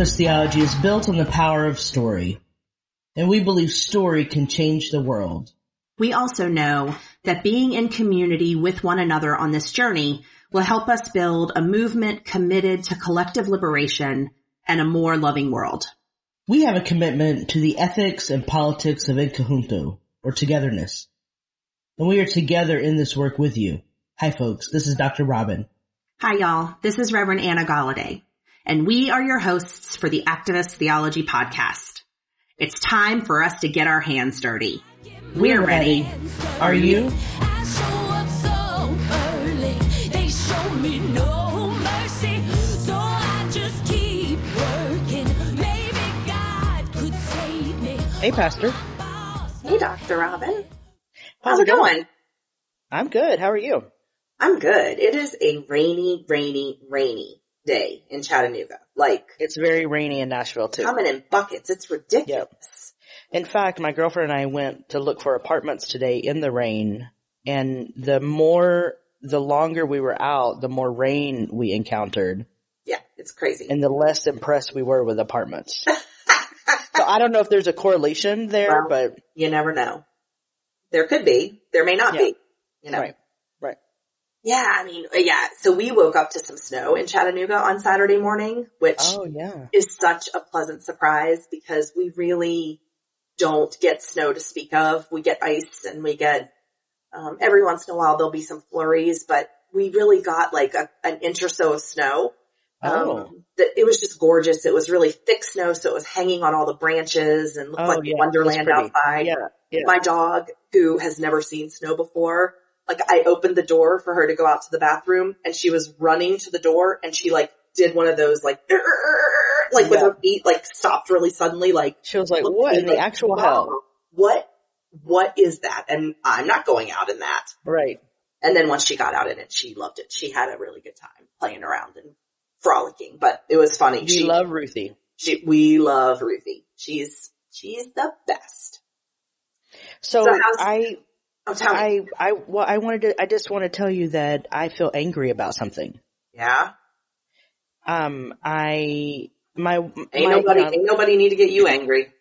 Activist theology is built on the power of story, and we believe story can change the world. We also know that being in community with one another on this journey will help us build a movement committed to collective liberation and a more loving world. We have a commitment to the ethics and politics of En Conjunto, or togetherness. And we are together in this work with you. Hi folks, this is Dr. Robin. Hi y'all, this is Reverend Anna Golladay, and we are your hosts for the Activist Theology Podcast. It's time for us to get our hands dirty. We're ready. Are you? I show up so early. They show me no mercy. So I just keep working. Maybe God could save me. Hey, Pastor. Hey Dr. Robin. How's it going? I'm good. How are you? I'm good. It is a rainy, rainy, rainy day in Chattanooga. Like It's very rainy in Nashville too. coming in buckets. It's ridiculous. In fact, my girlfriend and I went to look for apartments today in the rain, and the more, the longer we were out, the more rain we encountered, Yeah, it's crazy. and the less impressed we were with apartments. so I don't know if there's a correlation there, Well, but you never know. There could be. There may not Yeah. be. You know. right. Yeah, I mean, yeah. So we woke up to some snow in Chattanooga on Saturday morning, which Oh yeah. is such a pleasant surprise because we really don't get snow to speak of. We get ice and we get, um, every once in a while there'll be some flurries, but we really got like a, an inch or so of snow. Oh. Um, that it was just gorgeous. It was really thick snow, so it was hanging on all the branches and looked Oh, like yeah, Wonderland outside. Yeah, yeah. My dog, who has never seen snow before, like I opened the door for her to go out to the bathroom and she was running to the door and she like did one of those like, like with her feet like stopped really suddenly like, She was like, what in me the like, actual "Mom, hell? What, what is that? And I'm not going out in that. Right. And then once she got out in it, she loved it. She had a really good time playing around and frolicking, but it was funny. We she, love Ruthie. she, we love Ruthie. She's, she's the best. So, So I, Oh, tell me. I, I, well, I wanted to, I just want to tell you that I feel angry about something. yeah. Um, I, my, Ain't my, nobody, um, ain't nobody need to get you angry.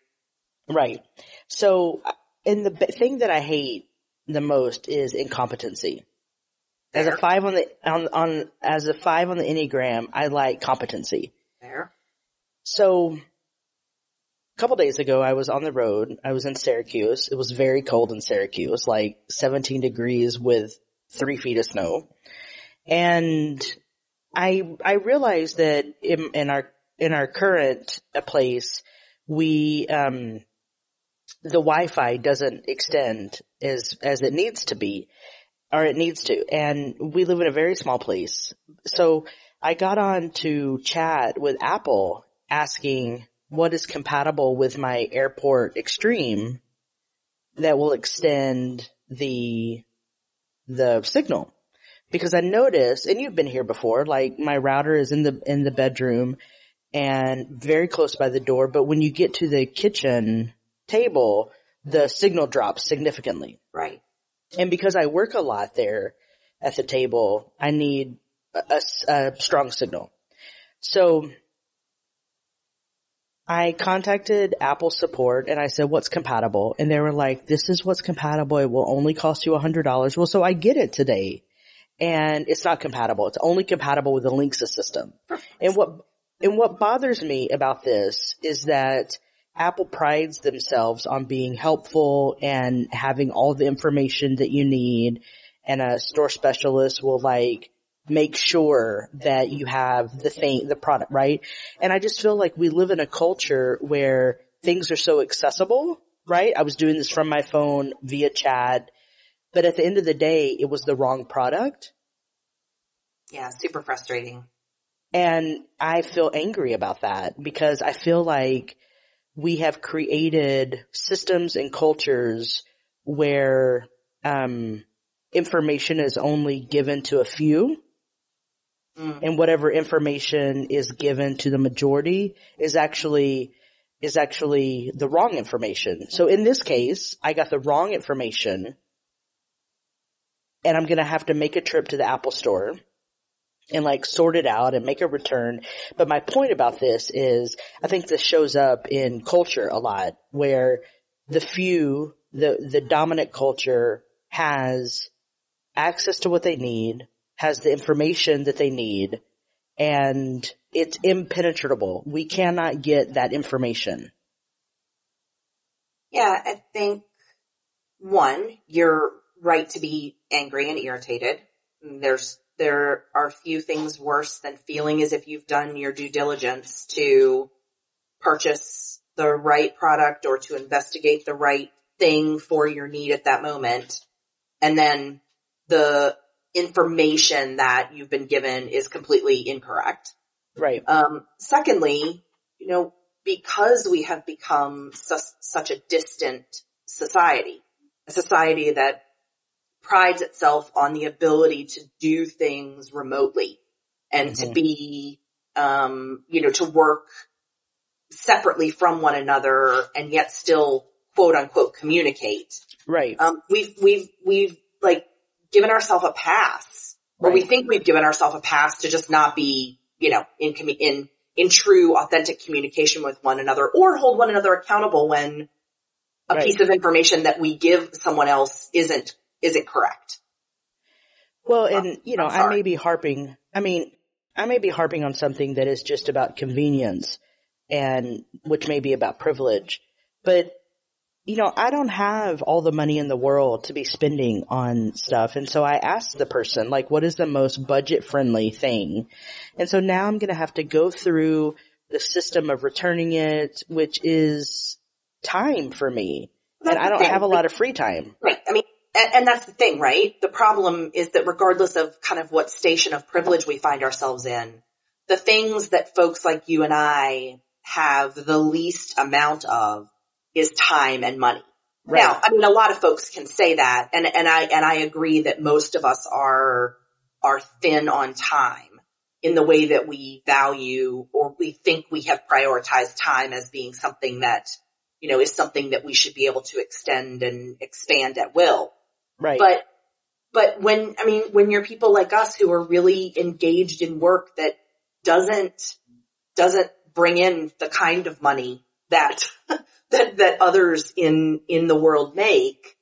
right. So, and the thing that I hate the most is incompetency. As a five on the, on, on, as a five on the Enneagram, I like competency. There. So, couple days ago, I was on the road. I was in Syracuse. It was very cold in Syracuse, like 17 degrees with three feet of snow. And I, I realized that in, in our, in our current uh, place, we, um, the Wi-Fi doesn't extend as, as it needs to be, or it needs to. And we live in a very small place. So I got on to chat with Apple asking what is compatible with my airport extreme that will extend the, the signal. Because I noticed, and you've been here before, like my router is in the, in the bedroom and very close by the door, but when you get to the kitchen table, the signal drops significantly. Right. And because I work a lot there at the table, I need a strong signal. So I contacted Apple support and I said, what's compatible? And they were like, this is what's compatible. It will only cost you a hundred dollars. Well, so I get it today and it's not compatible. It's only compatible with the Linksys system. And what, and what bothers me about this is that Apple prides themselves on being helpful and having all the information that you need and a store specialist will like make sure that you have the thing, the product, right? And I just feel like we live in a culture where things are so accessible, right? I was doing this from my phone via chat, but at the end of the day, it was the wrong product. Yeah. Super frustrating. And I feel angry about that because I feel like we have created systems and cultures where um, information is only given to a few Mm. and whatever information is given to the majority is actually is actually the wrong information. So in this case, I got the wrong information and I'm going to have to make a trip to the Apple store and like sort it out and make a return. But my point about this is I think this shows up in culture a lot where the few, the, the dominant culture has access to what they need, has the information that they need, and it's impenetrable. We cannot get that information. Yeah, I think one, you're right to be angry and irritated. There's there are few things worse than feeling as if you've done your due diligence to purchase the right product or to investigate the right thing for your need at that moment. And then the information that you've been given is completely incorrect. Right. Um, secondly, you know, because we have become su- such a distant society, a society that prides itself on the ability to do things remotely and to Mhm. be, um, you know, to work separately from one another and yet still quote unquote communicate. Right. Um, we've, we've, we've like given ourselves a pass or we think we've given ourselves a pass to just not be, you know, in, in, in true authentic communication with one another or hold one another accountable when a Right. piece of information that we give someone else isn't, isn't correct. Well, uh, and you know, I may be harping, I mean, I may be harping on something that is just about convenience and which may be about privilege, but you know, I don't have all the money in the world to be spending on stuff. And so I asked the person, like, what is the most budget friendly thing? And so now I'm going to have to go through the system of returning it, which is time for me. And I don't have a lot of free time. Right. I mean, and, and that's the thing, right? The problem is that regardless of kind of what station of privilege we find ourselves in, the things that folks like you and I have the least amount of is time and money. Right. Now, I mean, a lot of folks can say that, and, and I, and I agree that most of us are, are thin on time in the way that we value or we think we have prioritized time as being something that, you know, is something that we should be able to extend and expand at will. Right. But, but when, I mean, when you're people like us who are really engaged in work that doesn't, doesn't bring in the kind of money that, that, that others in, in the world make,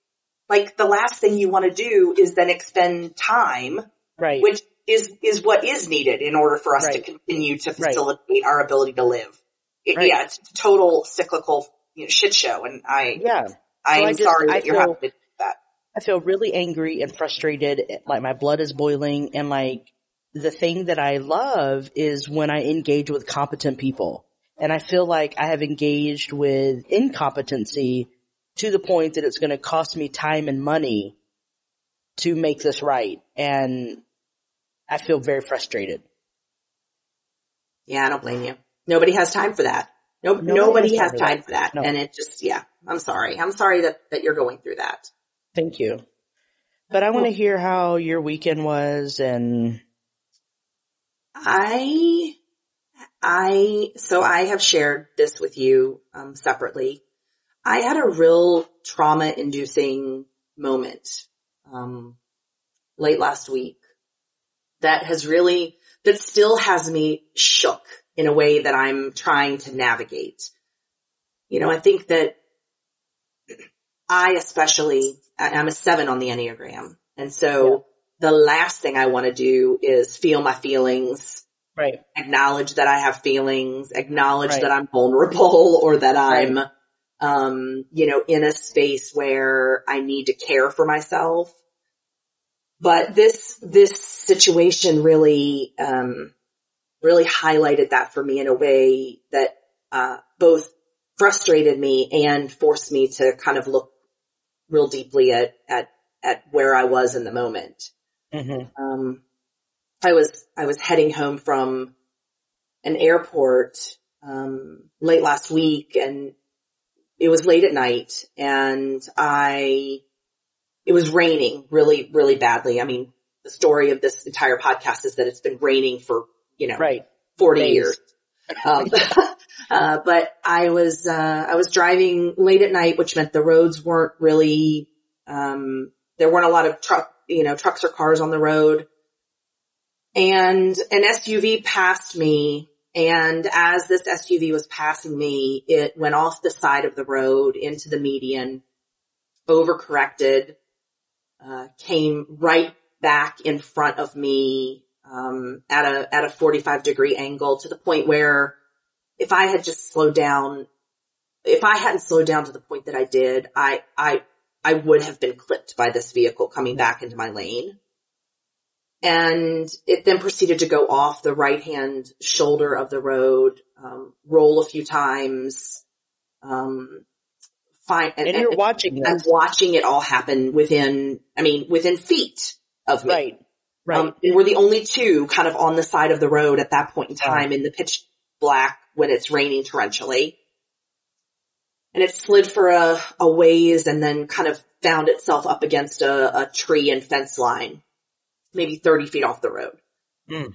like the last thing you want to do is then expend time, right. which is, is what is needed in order for us to continue to Right. facilitate our ability to live. It, Right. Yeah, it's a total cyclical you know, shit show and I, yeah. I So I just- sorry I you're feel- having to do that. I feel really angry and frustrated, like my blood is boiling and like the thing that I love is when I engage with competent people. And I feel like I have engaged with incompetency to the point that it's going to cost me time and money to make this right. And I feel very frustrated. Yeah, I don't blame you. Nobody has time for that. Nope, Nobody nobody, has has time for time for that. No. And it just, yeah, I'm sorry. I'm sorry that, that you're going through that. Thank you. But I want to hear how your weekend was and I, I, so I have shared this with you, um, separately. I had a real trauma inducing moment, um, late last week that has really, that still has me shook in a way that I'm trying to navigate. You know, I think that I especially, I'm a seven on the Enneagram. And so the last thing I want to do is feel my feelings, right, acknowledge that I have feelings, acknowledge Right. that I'm vulnerable or that I'm, um, you know, in a space where I need to care for myself. But this, this situation really, um, really highlighted that for me in a way that, uh, both frustrated me and forced me to kind of look real deeply at, at, at where I was in the moment hmm um, I was I was heading home from an airport um, late last week, and it was late at night, and I it was raining really really badly. I mean, the story of this entire podcast is that it's been raining for you know right, forty Days. years. Um, uh, but I was, uh, I was driving late at night, which meant the roads weren't really, um, there weren't a lot of truck, you know, trucks or cars on the road. And an SUV passed me. And as this SUV was passing me, it went off the side of the road into the median, overcorrected, uh, came right back in front of me, um, at a, at a 45 degree angle to the point where if I had just slowed down, if I hadn't slowed down to the point that I did, I, I, I would have been clipped by this vehicle coming back into my lane. And it then proceeded to go off the right hand shoulder of the road, um, roll a few times, um, fine. And, you're watching I'm watching it all happen within, I mean, within feet of me. Right. Right. Um, and we're the only two kind of on the side of the road at that point in time in the pitch black when it's raining torrentially. And it slid for a, a ways and then kind of found itself up against a, a tree and fence line, maybe 30 feet off the road. Hmm.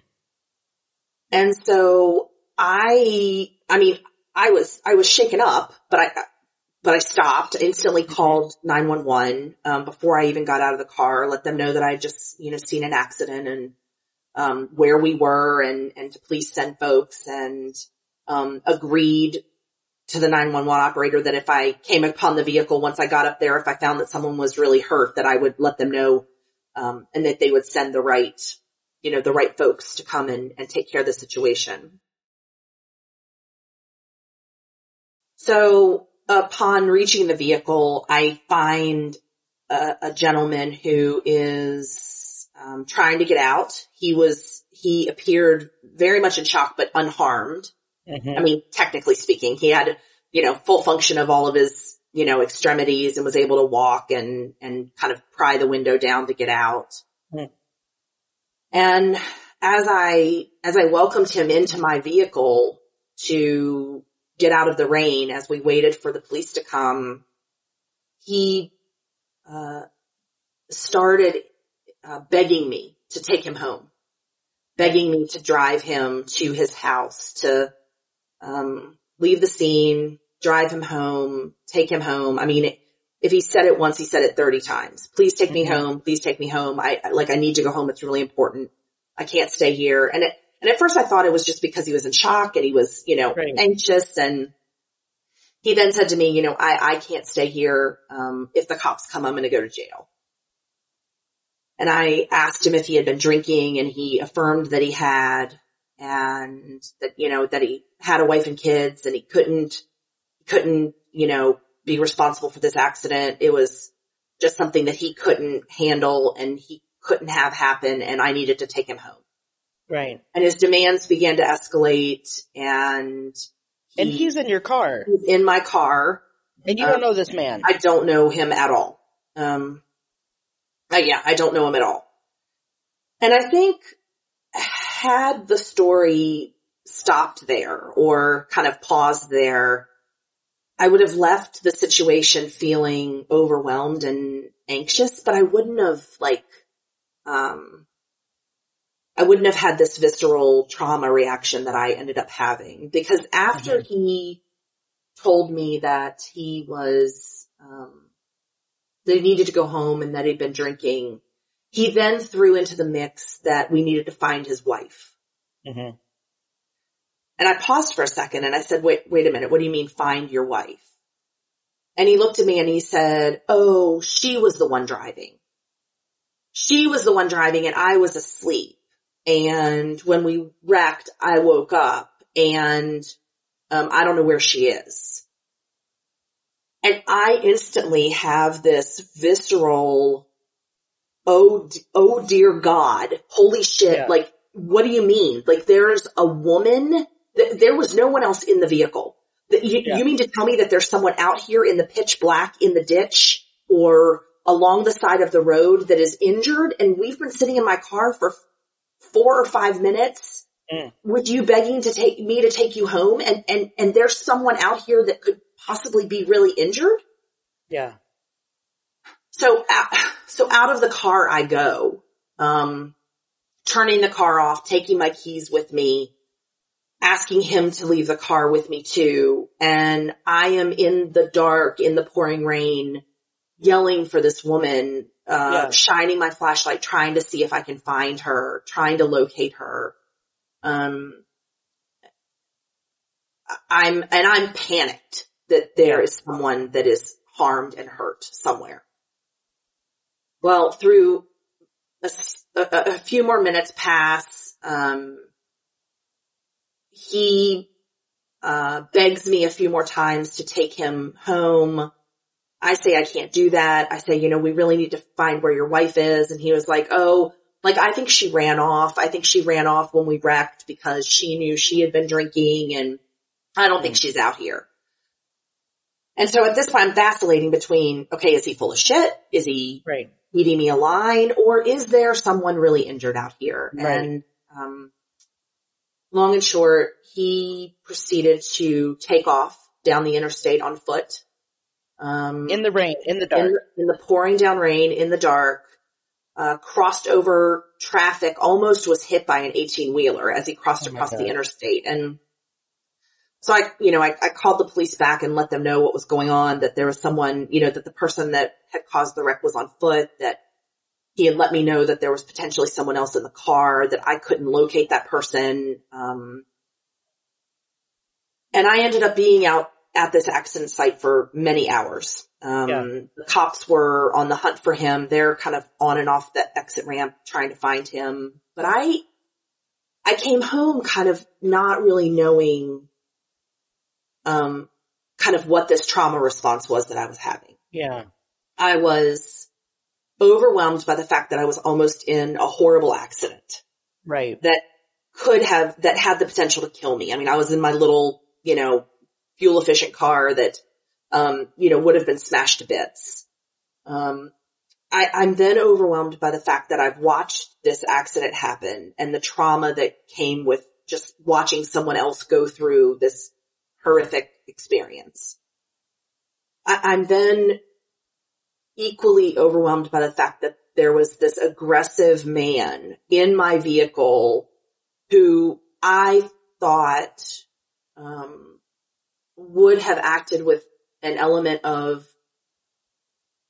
And so I, I mean, I was, I was shaken up, but I, but I stopped, instantly called 911, um, before I even got out of the car, let them know that I had just, you know, seen an accident and, um, where we were and, and to please send folks and, um, agreed to the 911 operator that if I came upon the vehicle once I got up there, if I found that someone was really hurt, that I would let them know, um, and that they would send the right, you know, the right folks to come and, and take care of the situation. So upon reaching the vehicle, I find a, a gentleman who is um, trying to get out. He was he appeared very much in shock, but unharmed. Mhm. I mean, technically speaking, he had you know full function of all of his you know extremities and was able to walk and and kind of pry the window down to get out. Hmm. And as I as I welcomed him into my vehicle to get out of the rain as we waited for the police to come, he uh, started uh, begging me to take him home, begging me to drive him to his house, to um, leave the scene, drive him home, take him home. I mean, if he said it once, he said it 30 times. Please take me Mhm. home. Please take me home. I, I- like, I need to go home. It's really important. I can't stay here. And it, and at first I thought it was just because he was in shock and he was, you know, Right. anxious and he then said to me, you know, I, I can't stay here. Um, if the cops come, I'm going to go to jail. And I asked him if he had been drinking and he affirmed that he had and that, you know, that he had a wife and kids and he couldn't, couldn't, you know, be responsible for this accident. It was just something that he couldn't handle and he couldn't have happen and I needed to take him home. Right. And his demands began to escalate and And he's in your car. he's in my car. And you Um, don't know this man. I don't know him at all. Um, uh, yeah, I don't know him at all. And I think had the story stopped there or kind of paused there, I would have left the situation feeling overwhelmed and anxious, but I wouldn't have like, um, I wouldn't have had this visceral trauma reaction that I ended up having because after he told me that he was, um, that he needed to go home and that he'd been drinking, he then threw into the mix that we needed to find his wife. hmm And I paused for a second and I said, wait, wait a minute. What do you mean find your wife? And he looked at me and he said, oh, she was the one driving. She was the one driving and I was asleep. And when we wrecked, I woke up and, um, I don't know where she is. And I instantly have this visceral, oh, oh dear God, holy shit, Yeah. like, what do you mean? Like there's a woman, th- there was no one else in the vehicle. You, Yeah. you mean to tell me that there's someone out here in the pitch black in the ditch or along the side of the road that is injured and we've been sitting in my car for four or five minutes Mm. with you begging to take me to take you home and, and, and there's someone out here that could possibly be really injured? Yeah. So, so out of the car I go, um, turning the car off, taking my keys with me, asking him to leave the car with me too. And I am in the dark, in the pouring rain, yelling for this woman, uh, Yeah. shining my flashlight, trying to see if I can find her, trying to locate her. Um, I'm, and I'm panicked that there Yeah. is someone that is harmed and hurt somewhere. Well, through a few more minutes pass, um, he, uh, begs me a few more times to take him home. I say I can't do that. I say, you know, we really need to find where your wife is. And he was like, oh, like I think she ran off. I think she ran off when we wrecked because she knew she had been drinking and I don't think she's out here. And so at this point I'm vacillating between, okay, is he full of shit? Is he Right. feeding me a line or is there someone really injured out here? Right. And, um, long and short, he proceeded to take off down the interstate on foot. Um, In the rain, in the dark. in, in the pouring down rain in the dark, uh, crossed over traffic, almost was hit by an 18 wheeler as he crossed Oh my across the interstate. And so I, you know, I, I called the police back and let them know what was going on, that there was someone, you know, that the person that had caused the wreck was on foot, that he had let me know that there was potentially someone else in the car, that I couldn't locate that person. Um, and I ended up being out at this accident site for many hours. Um, Yeah. the cops were on the hunt for him. They're kind of on and off the exit ramp trying to find him. But I, I came home kind of not really knowing, um, kind of what this trauma response was that I was having. Yeah. I was overwhelmed by the fact that I was almost in a horrible accident Right. that could have, that had the potential to kill me. I mean, I was in my little, you know, fuel efficient car that, um, you know, would have been smashed to bits. Um, I, I'm then overwhelmed by the fact that I've watched this accident happen and the trauma that came with just watching someone else go through this horrific experience. I, I'm then equally overwhelmed by the fact that there was this aggressive man in my vehicle who I thought um, would have acted with an element of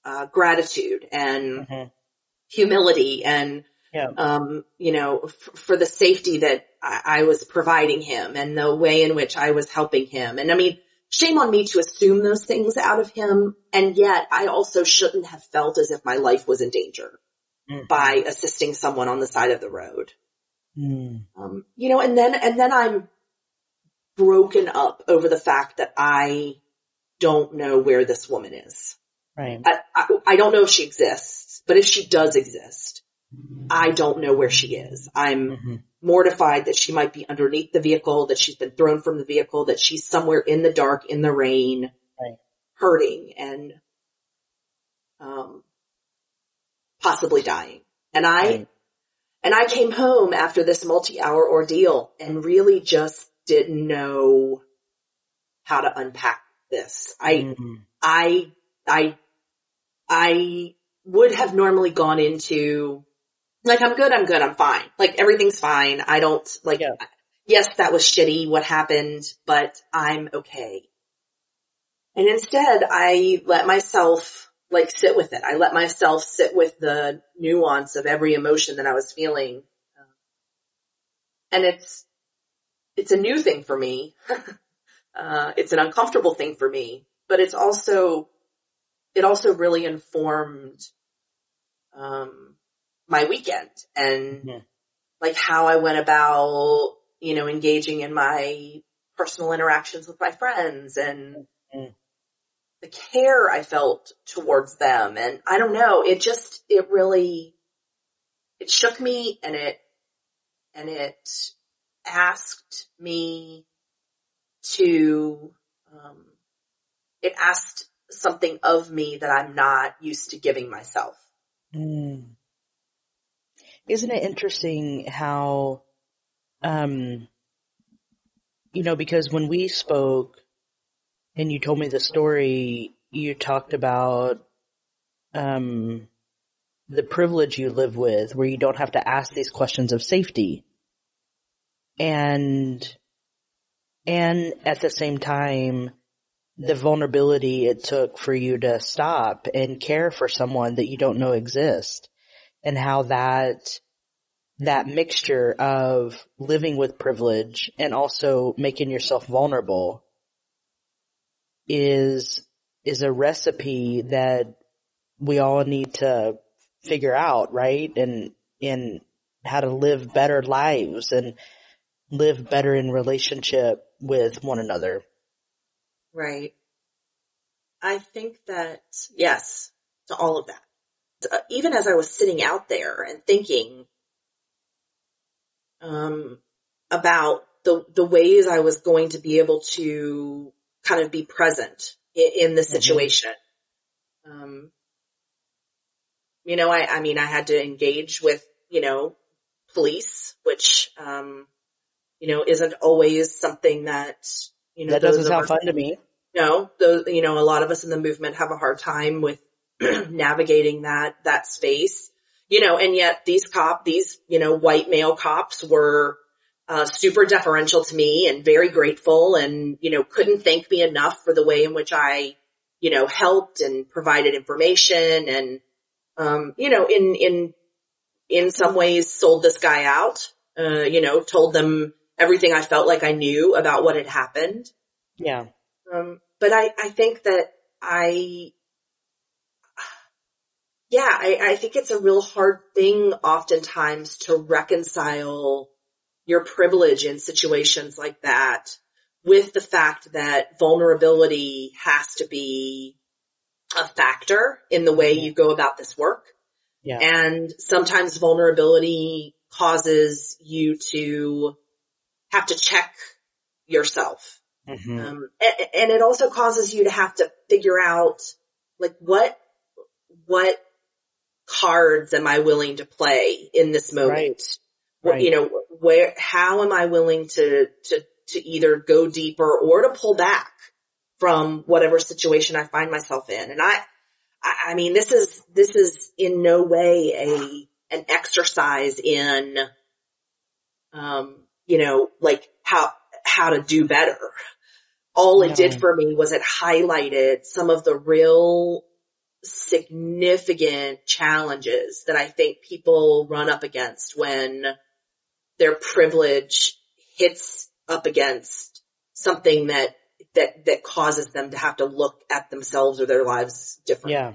uh, gratitude and Mhm. humility and Yeah. um, you know, f- for the safety that I-, I was providing him and the way in which I was helping him. And I mean, shame on me to assume those things out of him. And yet I also shouldn't have felt as if my life was in danger Mhm. by assisting someone on the side of the road. Mm. Um, you know, and then, and then I'm broken up over the fact that I don't know where this woman is. Right. I, I, I don't know if she exists, but if she does exist, I don't know where she is. I'm Mhm. mortified that she might be underneath the vehicle, that she's been thrown from the vehicle, that she's somewhere in the dark, in the rain, Right. hurting and, um, possibly dying. And I, Right. and I came home after this multi-hour ordeal and really just didn't know how to unpack this. I, Mhm. I, I, I would have normally gone into, like, I'm good, I'm good, I'm fine. Like, everything's fine. I don't, like, Yeah. yes, that was shitty, what happened, but I'm okay. And instead, I let myself, like, sit with it. I let myself sit with the nuance of every emotion that I was feeling. And it's, it's a new thing for me. uh, it's an uncomfortable thing for me, but it's also, it also really informed, um, my weekend and Mhm. like how I went about, you know, engaging in my personal interactions with my friends and Mhm. the care I felt towards them. And I don't know, it just, it really, it shook me and it, and it asked me to, um, it asked something of me that I'm not used to giving myself. Mm. Isn't it interesting how, um, you know, because when we spoke and you told me the story, you talked about, um, the privilege you live with where you don't have to ask these questions of safety. And, and at the same time, the vulnerability it took for you to stop and care for someone that you don't know exists and how that that mixture of living with privilege and also making yourself vulnerable is is a recipe that we all need to figure out, right? And in how to live better lives and live better in relationship with one another. Right. I think that, yes, to all of that. Uh, even as I was sitting out there and thinking, um, about the, the ways I was going to be able to kind of be present in, in the situation. Um, you know, I, I mean, I had to engage with, you know, police, which, um, you know, isn't always something that, you know, That doesn't sound fun to me. no, those, you know, a lot of us in the movement have a hard time with navigating that, that space, you know, and yet these cop, these, you know, white male cops were, uh, super deferential to me and very grateful and, you know, couldn't thank me enough for the way in which I, you know, helped and provided information and, um, you know, in, in, in some ways sold this guy out, uh, you know, told them everything I felt like I knew about what had happened. Yeah. Um, but I, I think that I, yeah, I, I think it's a real hard thing oftentimes to reconcile your privilege in situations like that with the fact that vulnerability has to be a factor in the way you go about this work. Yeah. And sometimes vulnerability causes you to have to check yourself hmm um, a- and it also causes you to have to figure out like what, what cards am I willing to play in this moment? Right. Right. You know, where, how am I willing to, to, to either go deeper or to pull back from whatever situation I find myself in? And I, I, mean, this is, this is in no way a, an exercise in, um, you know, like how, how to do better. All it No. did for me was it highlighted some of the real significant challenges that I think people run up against when their privilege hits up against something that that that causes them to have to look at themselves or their lives differently. Yeah.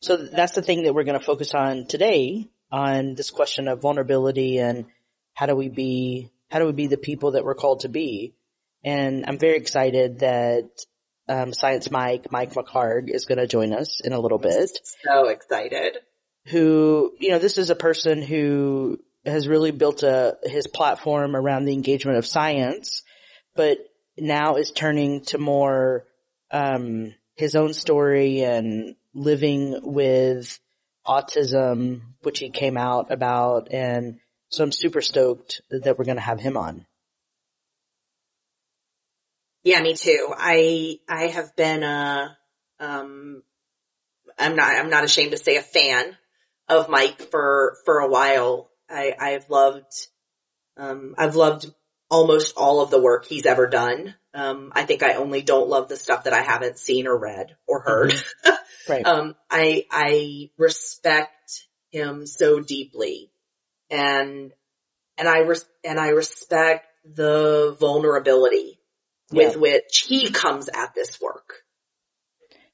So that's the thing that we're going to focus on today on this question of vulnerability and how do we be, how do we be the people that we're called to be? And I'm very excited that um, Science Mike, Mike McHargue is going to join us in a little bit. So excited. who, you know, this is a person who has really built a, his platform around the engagement of science, but now is turning to more, um, his own story and living with autism, which he came out about. And so I'm super stoked that we're going to have him on. Yeah, me too. I I have been a um I'm not I'm not ashamed to say a fan of Mike for for a while. I I've loved um I've loved almost all of the work he's ever done. Um I think I only don't love the stuff that I haven't seen or read or heard. Right. um I I respect him so deeply and and I res- and I respect the vulnerability with Yeah. which he comes at this work.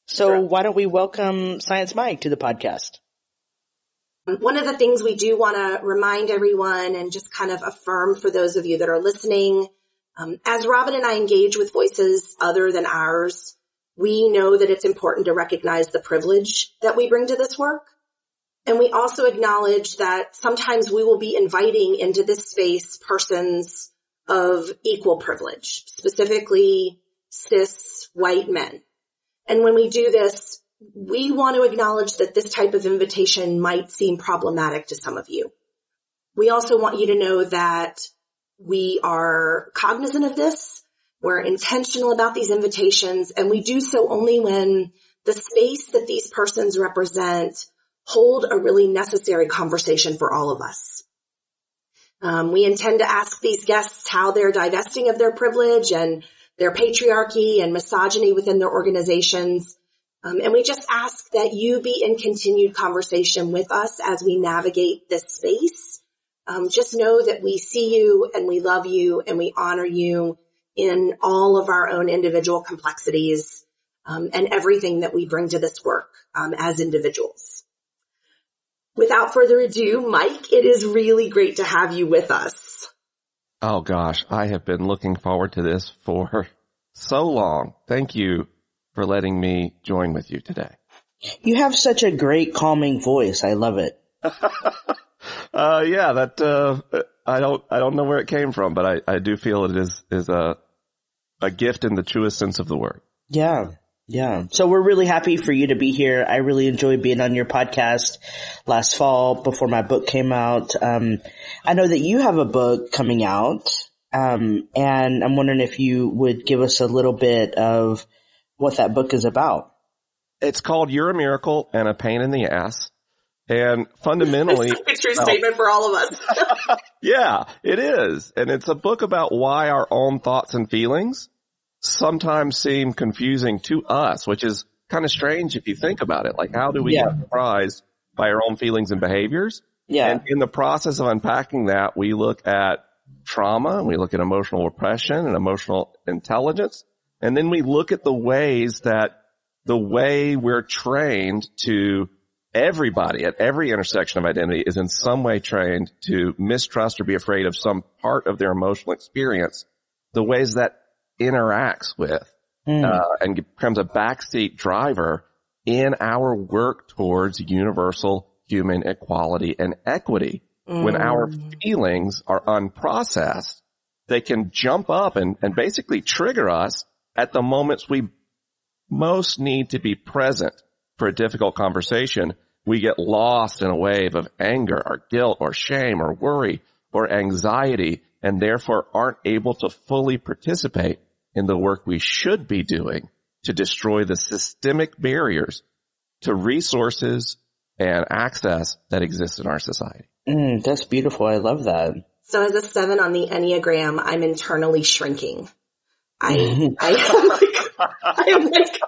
So why don't we welcome Science Mike to the podcast? One of the things we do want to remind everyone and just kind of affirm for those of you that are listening, um, as Robin and I engage with voices other than ours, we know that it's important to recognize the privilege that we bring to this work. And we also acknowledge that sometimes we will be inviting into this space persons of equal privilege, specifically cis white men. And when we do this, we want to acknowledge that this type of invitation might seem problematic to some of you. We also want you to know that we are cognizant of this. We're intentional about these invitations and we do so only when the space that these persons represent hold a really necessary conversation for all of us. Um, we intend to ask these guests how they're divesting of their privilege and their patriarchy and misogyny within their organizations. Um, and we just ask that you be in continued conversation with us as we navigate this space. Um, just know that we see you and we love you and we honor you in all of our own individual complexities um, and everything that we bring to this work um, as individuals. Without further ado, Mike, it is really great to have you with us. Oh gosh, I have been looking forward to this for so long. Thank you for letting me join with you today. You have such a great calming voice. I love it. Uh, yeah, that, uh, I don't, I don't know where it came from, but I, I do feel it is, is a, a gift in the truest sense of the word. Yeah. Yeah. So we're really happy for you to be here. I really enjoyed being on your podcast last fall before my book came out. Um, I know that you have a book coming out. Um, and I'm wondering if you would give us a little bit of what that book is about. It's called You're a Miracle and a Pain in the Ass. And fundamentally, It's a true statement for all of us. yeah, it is. And it's a book about why our own thoughts and feelings sometimes seem confusing to us, which is kind of strange if you think about it. Like how do we Yeah. get surprised by our own feelings and behaviors? Yeah. And in the process of unpacking that, we look at trauma, and we look at emotional repression and emotional intelligence, and then we look at the ways that the way we're trained to everybody at every intersection of identity is in some way trained to mistrust or be afraid of some part of their emotional experience, the ways that interacts with Mm. uh, and becomes a backseat driver in our work towards universal human equality and equity. When our feelings are unprocessed, they can jump up and, and basically trigger us at the moments we most need to be present for a difficult conversation. We get lost in a wave of anger or guilt or shame or worry or anxiety and therefore aren't able to fully participate in the work we should be doing to destroy the systemic barriers to resources and access that exist in our society. Mm, that's beautiful. I love that. So as a seven on the Enneagram, I'm internally shrinking. I, I am like, I am like,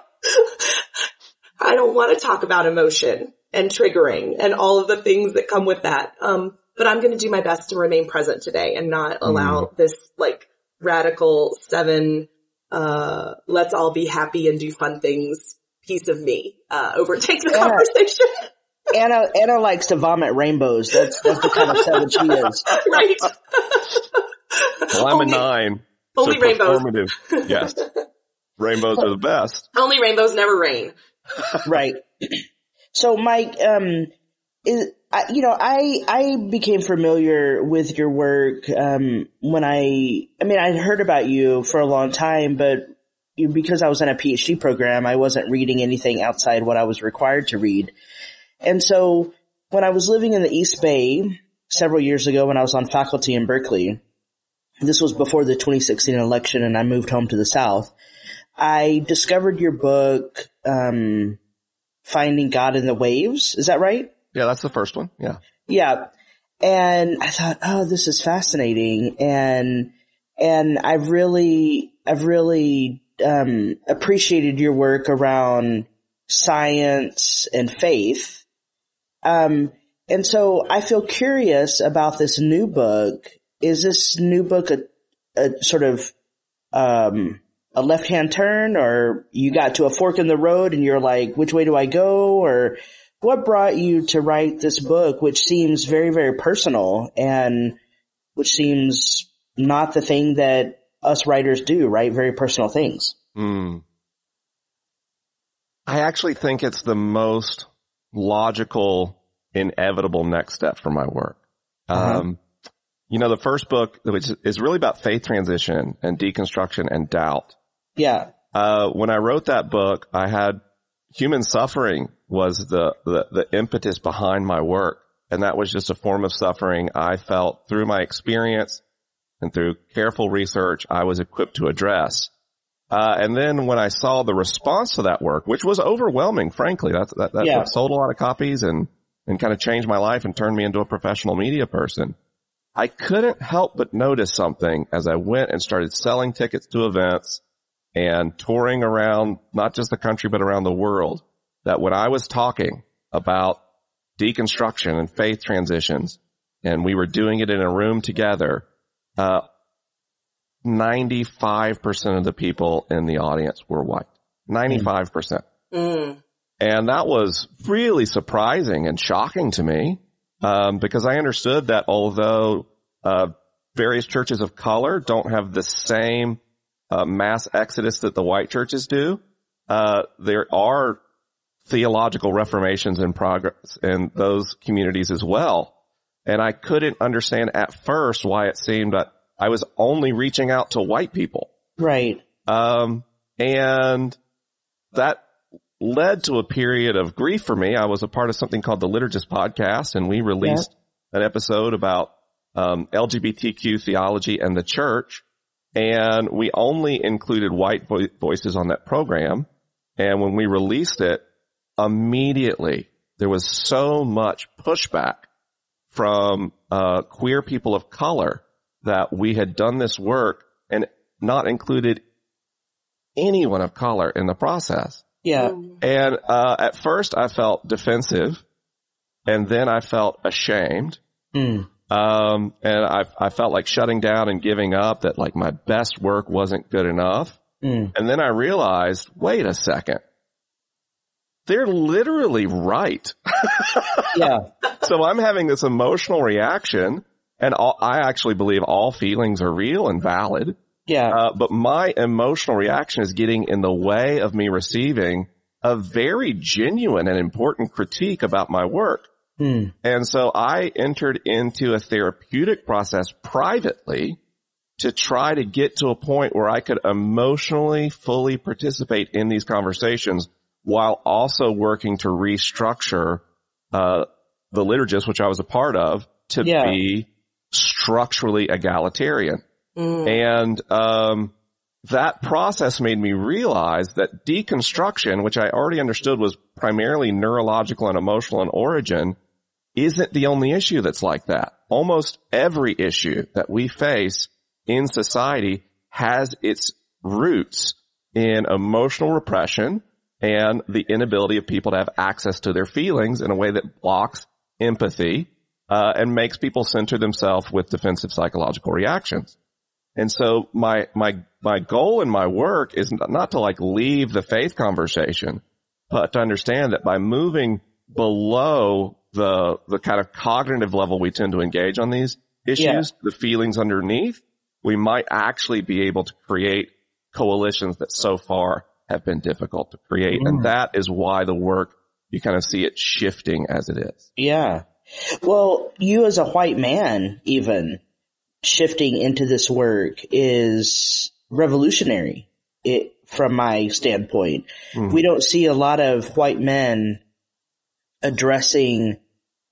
I don't want to talk about emotion and triggering and all of the things that come with that. Um, but I'm going to do my best to remain present today and not allow this like radical seven, uh, let's all be happy and do fun things piece of me, uh, overtake the Yeah. conversation. Anna, Anna likes to vomit rainbows. That's, that's the kind of seven she is. right. Well, I'm Only- a nine. only so rainbows. Yes. Rainbows are the best. Only rainbows never rain. right. So Mike, um, is, you know, I, I became familiar with your work, um, when I, I mean, I'd heard about you for a long time, but because I was in a PhD program, I wasn't reading anything outside what I was required to read. And so when I was living in the East Bay several years ago when I was on faculty in Berkeley, this was before the 2016 election and I moved home to the South. I discovered your book, um, Finding God in the Waves. Is that right? Yeah, that's the first one. Yeah. Yeah. And I thought, oh, this is fascinating. And, and I've really, I've really, um, appreciated your work around science and faith. Um, and so I feel curious about this new book. Is this new book a, a sort of, um, a left hand turn or you got to a fork in the road and you're like, which way do I go? Or what brought you to write this book, which seems very, very personal and which seems not the thing that us writers do, right? Very personal things. Mm. I actually think it's the most logical, inevitable next step for my work. Uh-huh. Um, you know, the first book, which is really about faith transition and deconstruction and doubt. Yeah. Uh, when I wrote that book, I had human suffering was the, the, the impetus behind my work. And that was just a form of suffering I felt through my experience and through careful research I was equipped to address. Uh, and then when I saw the response to that work, which was overwhelming, frankly, that, that, that Yeah. sold a lot of copies and, and kind of changed my life and turned me into a professional media person. I couldn't help but notice something as I went and started selling tickets to events and touring around not just the country, but around the world that when I was talking about deconstruction and faith transitions and we were doing it in a room together, uh, 95% of the people in the audience were white. 95%. Mm. And that was really surprising and shocking to me, um, because I understood that although, uh, various churches of color don't have the same, uh, mass exodus that the white churches do, uh, there are theological reformations in progress in those communities as well. And I couldn't understand at first why it seemed that I was only reaching out to white people. Right. Um, and that led to a period of grief for me. I was a part of something called the Liturgist podcast and we released an episode about, um, LGBTQ theology and the church. And we only included white vo- voices on that program. And when we released it, immediately there was so much pushback from, uh, queer people of color that we had done this work and not included anyone of color in the process. Yeah. And uh, at first I felt defensive, and then I felt ashamed. Mm. Um, and I, I felt like shutting down and giving up that like my best work wasn't good enough. Mm. And then I realized, wait a second. They're literally right. Yeah. so I'm having this emotional reaction and all, I actually believe all feelings are real and valid. Yeah. Uh, but my emotional reaction is getting in the way of me receiving a very genuine and important critique about my work. Hmm. And so I entered into a therapeutic process privately to try to get to a point where I could emotionally fully participate in these conversations while also working to restructure, uh, the liturgist, which I was a part of to Yeah. be structurally egalitarian. Mm. And um, that process made me realize that deconstruction, which I already understood was primarily neurological and emotional in origin, isn't the only issue that's like that. Almost every issue that we face in society has its roots in emotional repression and the inability of people to have access to their feelings in a way that blocks empathy uh, and makes people center themselves with defensive psychological reactions. And so my, my, my goal in my work is not to like leave the faith conversation, but to understand that by moving below the, the kind of cognitive level we tend to engage on these issues, Yeah. the feelings underneath, we might actually be able to create coalitions that so far have been difficult to create. And mm. that is why the work, you kind of see it shifting as it is. Yeah. Well, you as a white man, even shifting into this work is revolutionary. It, from my standpoint, mm. we don't see a lot of white men addressing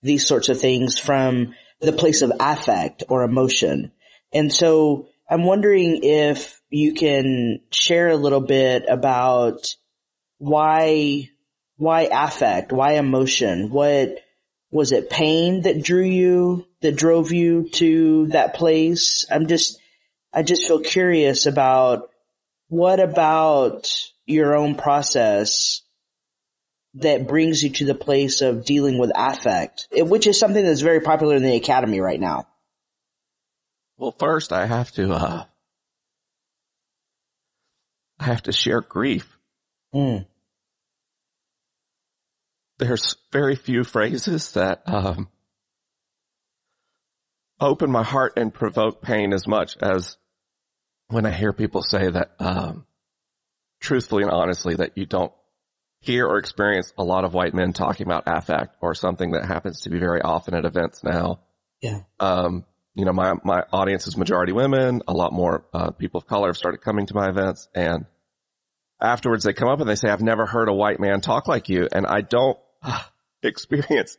these sorts of things from the place of affect or emotion. And so I'm wondering if you can share a little bit about why, why affect, why emotion, what, was it pain that drew you, that drove you to that place? I'm just, I just feel curious about what about your own process that brings you to the place of dealing with affect, which is something that's very popular in the academy right now. Well, first I have to, uh, I have to share grief. Mm. There's very few phrases that, um, open my heart and provoke pain as much as when I hear people say that, um, truthfully and honestly that you don't hear or experience a lot of white men talking about affect or something that happens to be very often at events now. Yeah. Um, you know, my, my audience is majority women. A lot more, uh, people of color have started coming to my events and afterwards they come up and they say, I've never heard a white man talk like you. And I don't uh, experience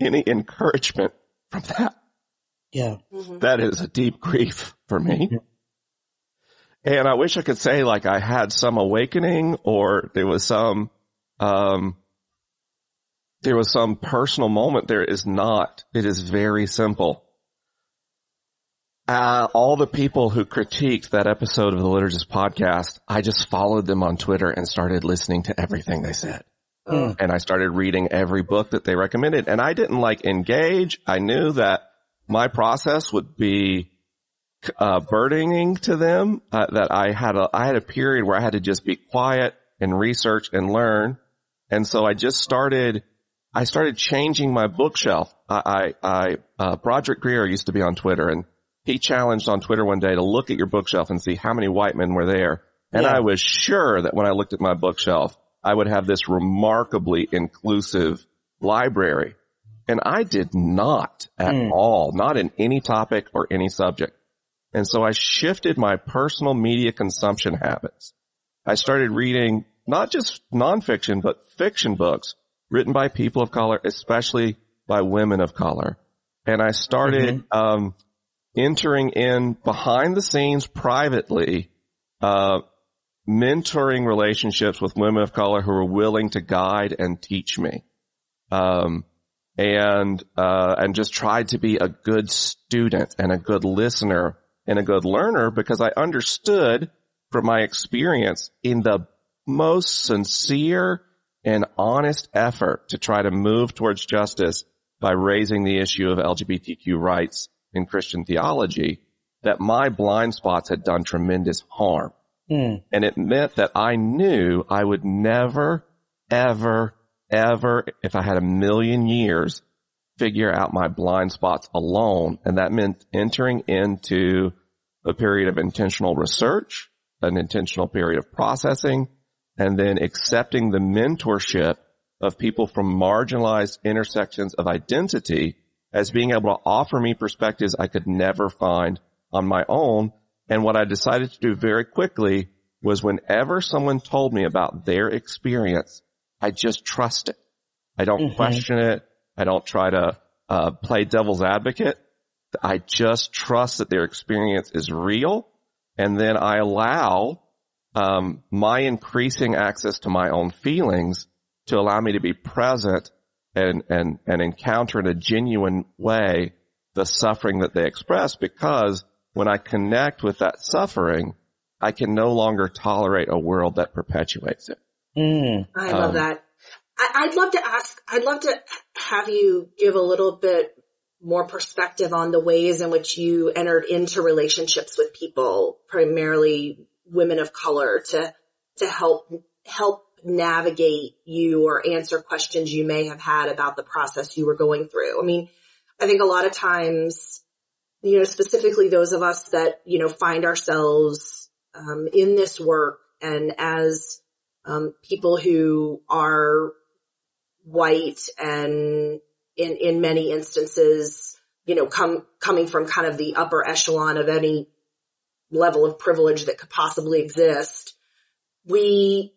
any encouragement from that. Yeah. That is a deep grief for me. And I wish I could say like I had some awakening or there was some, um, there was some personal moment. There is not. It is very simple. Uh, all the people who critiqued that episode of the Liturgist podcast, I just followed them on Twitter and started listening to everything they said. And I started reading every book that they recommended and I didn't like engage. I knew that my process would be uh, burdening to them, uh, that I had a, I had a period where I had to just be quiet and research and learn. And so I just started, I started changing my bookshelf. I, I, I uh, Broderick Greer used to be on Twitter and he challenged on Twitter one day to look at your bookshelf and see how many white men were there. And Yeah. I was sure that when I looked at my bookshelf, I would have this remarkably inclusive library. And I did not at Mm. all, not in any topic or any subject. And so I shifted my personal media consumption habits. I started reading not just nonfiction, but fiction books written by people of color, especially by women of color. And I started, um, entering in behind the scenes privately, uh, mentoring relationships with women of color who were willing to guide and teach me. Um, and, uh, and just tried to be a good student and a good listener and a good learner because I understood from my experience in the most sincere and honest effort to try to move towards justice by raising the issue of LGBTQ rights in Christian theology that my blind spots had done tremendous harm. Mm. And it meant that I knew I would never, ever, ever, if I had a million years, figure out my blind spots alone. And that meant entering into a period of intentional research, an intentional period of processing, and then accepting the mentorship of people from marginalized intersections of identity as being able to offer me perspectives I could never find on my own. And what I decided to do very quickly was whenever someone told me about their experience, I just trust it. I don't Mhm. question it. I don't try to uh, play devil's advocate. I just trust that their experience is real. And then I allow um, my increasing access to my own feelings to allow me to be present and, and, and encounter in a genuine way the suffering that they express because when I connect with that suffering, I can no longer tolerate a world that perpetuates it. Mm. I love Um, that. I, I'd love to ask, I'd love to have you give a little bit more perspective on the ways in which you entered into relationships with people, primarily women of color to, to help, help navigate you or answer questions you may have had about the process you were going through. I mean, I think a lot of times, you know, specifically those of us that, you know, find ourselves, um, in this work and as, um, people who are white and in, in many instances, you know, come, coming from kind of the upper echelon of any level of privilege that could possibly exist. We,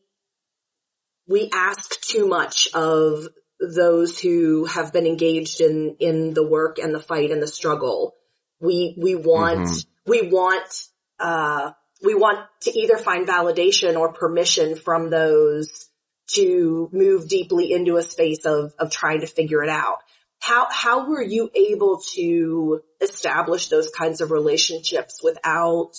we ask too much of those who have been engaged in, in the work and the fight and the struggle. We, we want, Mhm. we want, uh, we want to either find validation or permission from those to move deeply into a space of, of trying to figure it out. How, how were you able to establish those kinds of relationships without,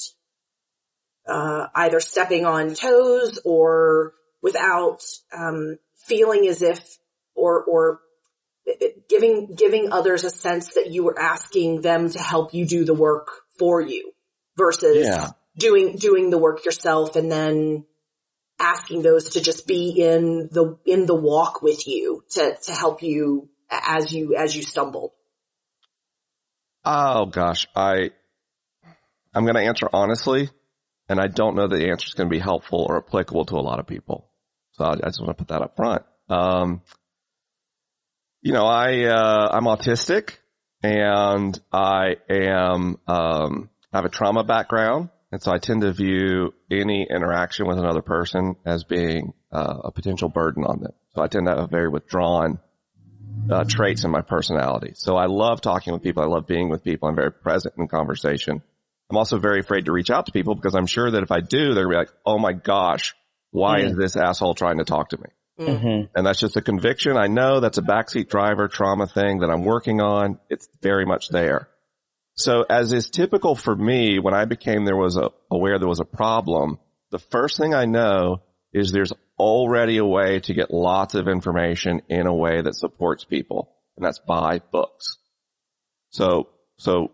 uh, either stepping on toes or without, um, feeling as if, or, or giving, giving others a sense that you were asking them to help you do the work for you versus Yeah. doing, doing the work yourself and then asking those to just be in the, in the walk with you to, to help you as you, as you stumbled. Oh gosh, I, I'm going to answer honestly, and I don't know that the answer is going to be helpful or applicable to a lot of people. So I, just want to put that up front. Um, you know, I, uh, I'm autistic and I am, um, I have a trauma background. And so I tend to view any interaction with another person as being uh, a potential burden on them. So I tend to have very withdrawn uh, traits in my personality. So I love talking with people. I love being with people. I'm very present in conversation. I'm also very afraid to reach out to people because I'm sure that if I do, they're gonna be like, "Oh my gosh, why is this asshole trying to talk to me?" hmm And that's just a conviction. I know that's a backseat driver trauma thing that I'm working on. It's very much there. So as is typical for me, when I became there was a, aware there was a problem, the first thing I know is there's already a way to get lots of information in a way that supports people, and that's buy books. So, so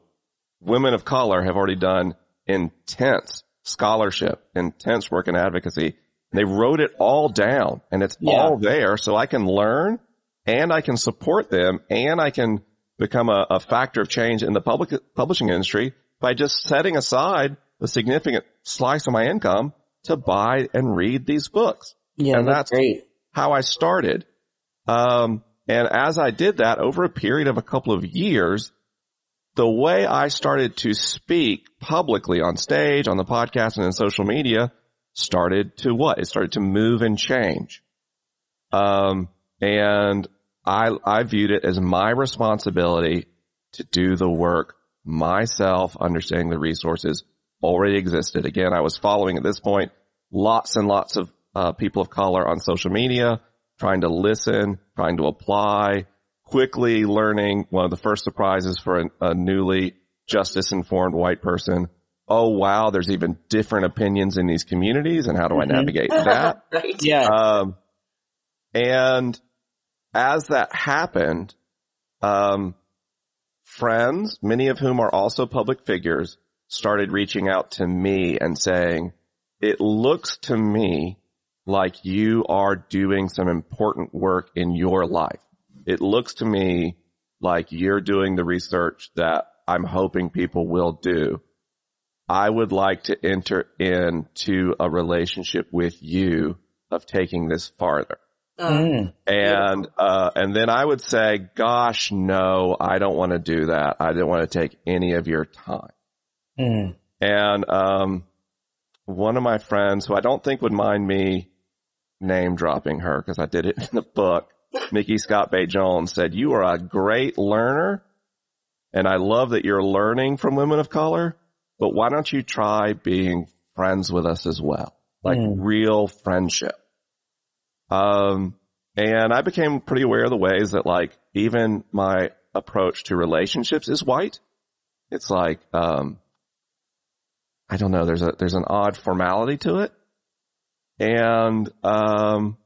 women of color have already done intense scholarship, intense work in advocacy. They wrote it all down and it's Yeah. all there so I can learn and I can support them and I can become a, a factor of change in the public publishing industry by just setting aside a significant slice of my income to buy and read these books Yeah, And that's that's- great. how I started. Um, and as I did that over a period of a couple of years, the way I started to speak publicly on stage, on the podcast and in social media started to what? It started to move and change. Um, and I, I viewed it as my responsibility to do the work myself, understanding the resources already existed. Again, I was following at this point lots and lots of uh, people of color on social media, trying to listen, trying to apply, quickly learning one of the first surprises for a, a newly justice informed white person. Oh wow, there's even different opinions in these communities and how do I Mhm. navigate that? right. Yeah. Um, and as that happened, um, friends, many of whom are also public figures, started reaching out to me and saying, it looks to me like you are doing some important work in your life. It looks to me like you're doing the research that I'm hoping people will do. I would like to enter into a relationship with you of taking this farther. Mm. And, uh, and then I would say, gosh, no, I don't want to do that. I don't want to take any of your time. Mm. And, um, one of my friends who I don't think would mind me name dropping her because I did it in the book, Micky ScottBey Jones said, you are a great learner. And I love that you're learning from women of color, but why don't you try being friends with us as well? Like Mm. real friendship. Um, and I became pretty aware of the ways that like even my approach to relationships is white. It's like, um, I don't know, there's a, there's an odd formality to it. And, um,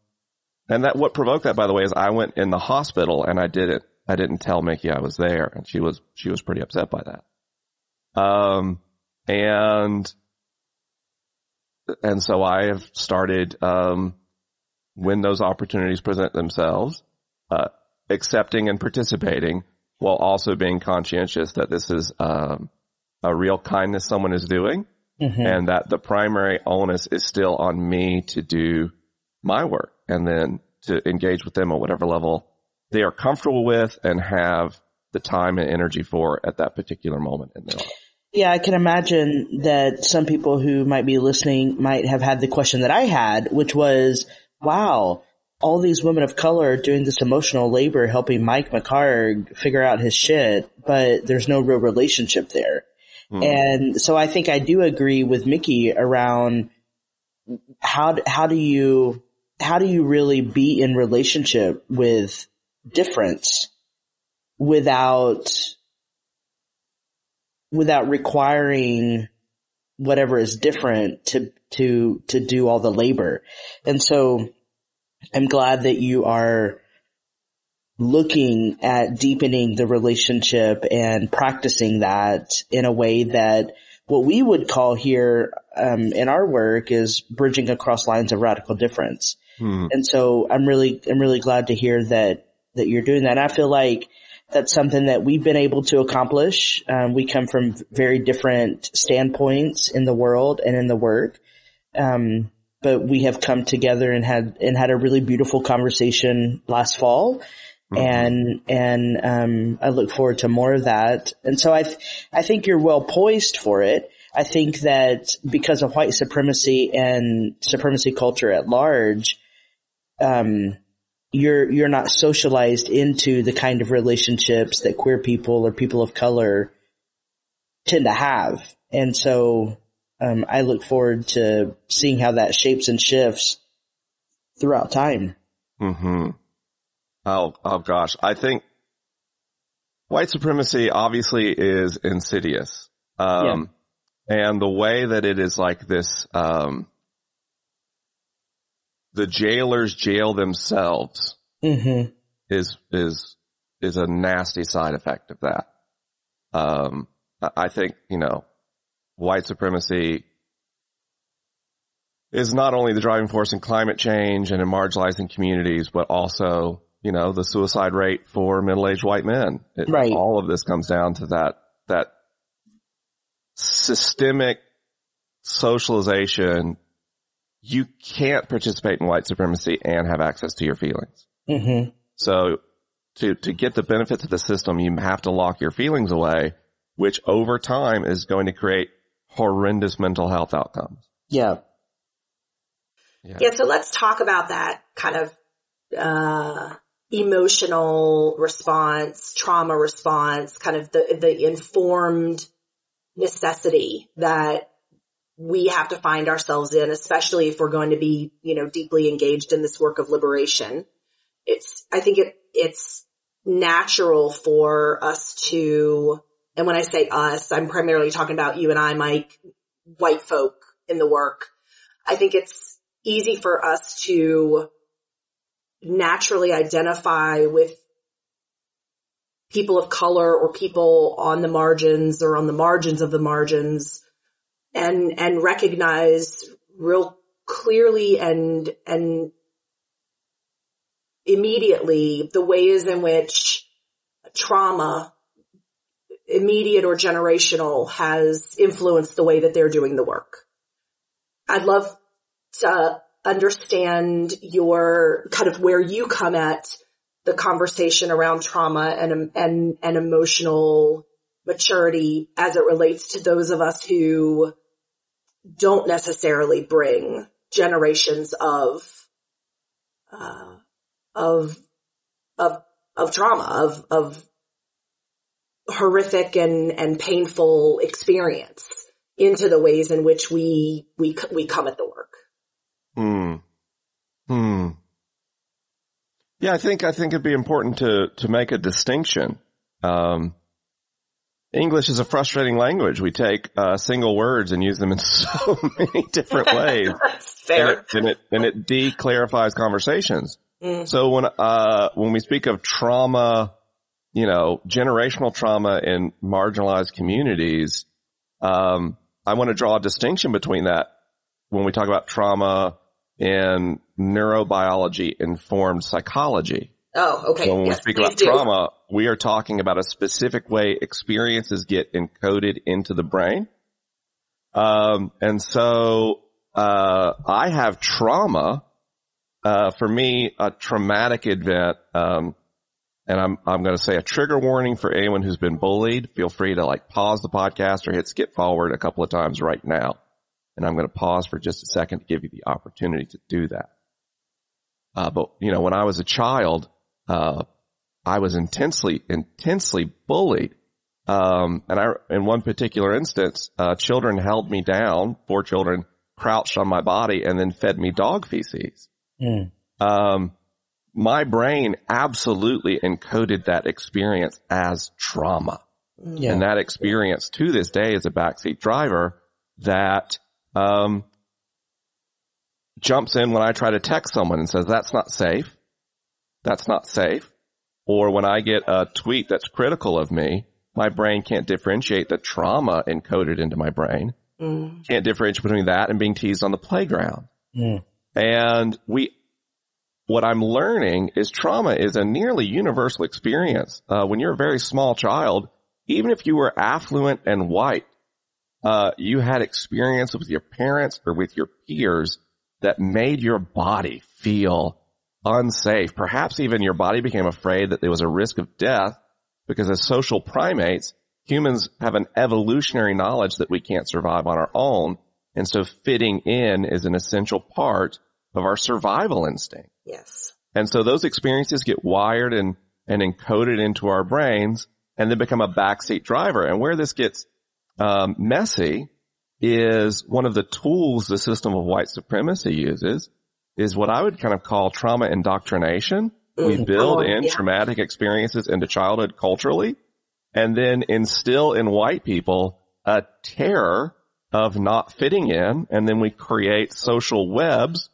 and that, what provoked that, by the way, is I went in the hospital and I didn't, I didn't tell Micky I was there and she was, she was pretty upset by that. Um, and, and so I have started, um, when those opportunities present themselves, uh, accepting and participating while also being conscientious that this is, um, a real kindness someone is doing Mhm. and that the primary onus is still on me to do my work and then to engage with them at whatever level they are comfortable with and have the time and energy for at that particular moment in their life. Yeah, I can imagine that some people who might be listening might have had the question that I had, which was, wow, all these women of color doing this emotional labor helping Mike McHargue figure out his shit, but there's no real relationship there. Hmm. And so I think I do agree with Micky around how, how do you, how do you really be in relationship with difference without without requiring whatever is different to to to do all the labor. And so I'm glad that you are looking at deepening the relationship and practicing that in a way that what we would call here um, in our work is bridging across lines of radical difference. Hmm. And so I'm really, I'm really glad to hear that, that you're doing that. And I feel like that's something that we've been able to accomplish. Um, we come from very different standpoints in the world and in the work. Um, but we have come together and had, and had a really beautiful conversation last fall. And, and, um, I look forward to more of that. And so I, th- I think you're well poised for it. I think that because of white supremacy and supremacy culture at large, um, you're you're not socialized into the kind of relationships that queer people or people of color tend to have, and so um, I look forward to seeing how that shapes and shifts throughout time. Hmm. Oh, oh gosh. I think white supremacy obviously is insidious. Um, and the way that it is like this, um, the jailers jail themselves Mm-hmm. is, is, is a nasty side effect of that. Um, I- think, you know, white supremacy is not only the driving force in climate change and in marginalizing communities, but also, you know, the suicide rate for middle-aged white men. It- Right. All of this comes down to that, that systemic socialization. You can't participate in white supremacy and have access to your feelings. Mm-hmm. So to, to get the benefits of the system, you have to lock your feelings away, which over time is going to create horrendous mental health outcomes. Yeah. Yeah, so let's talk about that kind of uh, emotional response, trauma response, kind of the the informed necessity that we have to find ourselves in, especially if we're going to be, you know, deeply engaged in this work of liberation. It's, I think it, it's natural for us to, and when I say us, I'm primarily talking about you and I, Mike, white folk in the work. I think it's easy for us to naturally identify with people of color or people on the margins or on the margins of the margins and, and recognize real clearly and, and immediately the ways in which trauma, immediate or generational, has influenced the way that they're doing the work. I'd love to understand your kind of where you come at the conversation around trauma and, and, and emotional maturity as it relates to those of us who don't necessarily bring generations of, uh, of, of, of trauma, of, of horrific and, and painful experience into the ways in which we, we, we come at the work. Hmm. Hmm. Yeah, I think, I think it'd be important to, to make a distinction. Um, English is a frustrating language. We take, uh, single words and use them in so many different ways. Fair. And it, and it, and it de-clarifies conversations. Mm. So when, uh, when we speak of trauma, you know, generational trauma in marginalized communities, um, I want to draw a distinction between that when we talk about trauma and neurobiology informed psychology. Oh, okay. So when yes, we speak about do. trauma, we are talking about a specific way experiences get encoded into the brain. Um, and so, uh, I have trauma, uh, for me, a traumatic event, um, and I'm, I'm going to say a trigger warning for anyone who's been bullied. Feel free to like pause the podcast or hit skip forward a couple of times right now. And I'm going to pause for just a second to give you the opportunity to do that. Uh, but you know, when I was a child, uh, I was intensely, intensely bullied. Um, and I, in one particular instance, uh, children held me down, four children crouched on my body and then fed me dog feces. Mm. Um, my brain absolutely encoded that experience as trauma. Yeah. And that experience to this day as a backseat driver that, um, jumps in when I try to text someone and says, that's not safe. That's not safe. Or when I get a tweet that's critical of me, my brain can't differentiate the trauma encoded into my brain. Mm. Can't differentiate between that and being teased on the playground. Mm. And we, what I'm learning is trauma is a nearly universal experience. Uh, when you're a very small child, even if you were affluent and white, uh, you had experience with your parents or with your peers that made your body feel unsafe. Perhaps even your body became afraid that there was a risk of death because as social primates, humans have an evolutionary knowledge that we can't survive on our own. And so fitting in is an essential part of our survival instinct. Yes. And so those experiences get wired and, and encoded into our brains and then become a backseat driver. And where this gets um, messy is one of the tools the system of white supremacy uses is what I would kind of call trauma indoctrination. We Mhm. build Oh, in yeah. traumatic experiences into childhood culturally and then instill in white people a terror of not fitting in. And then we create social webs,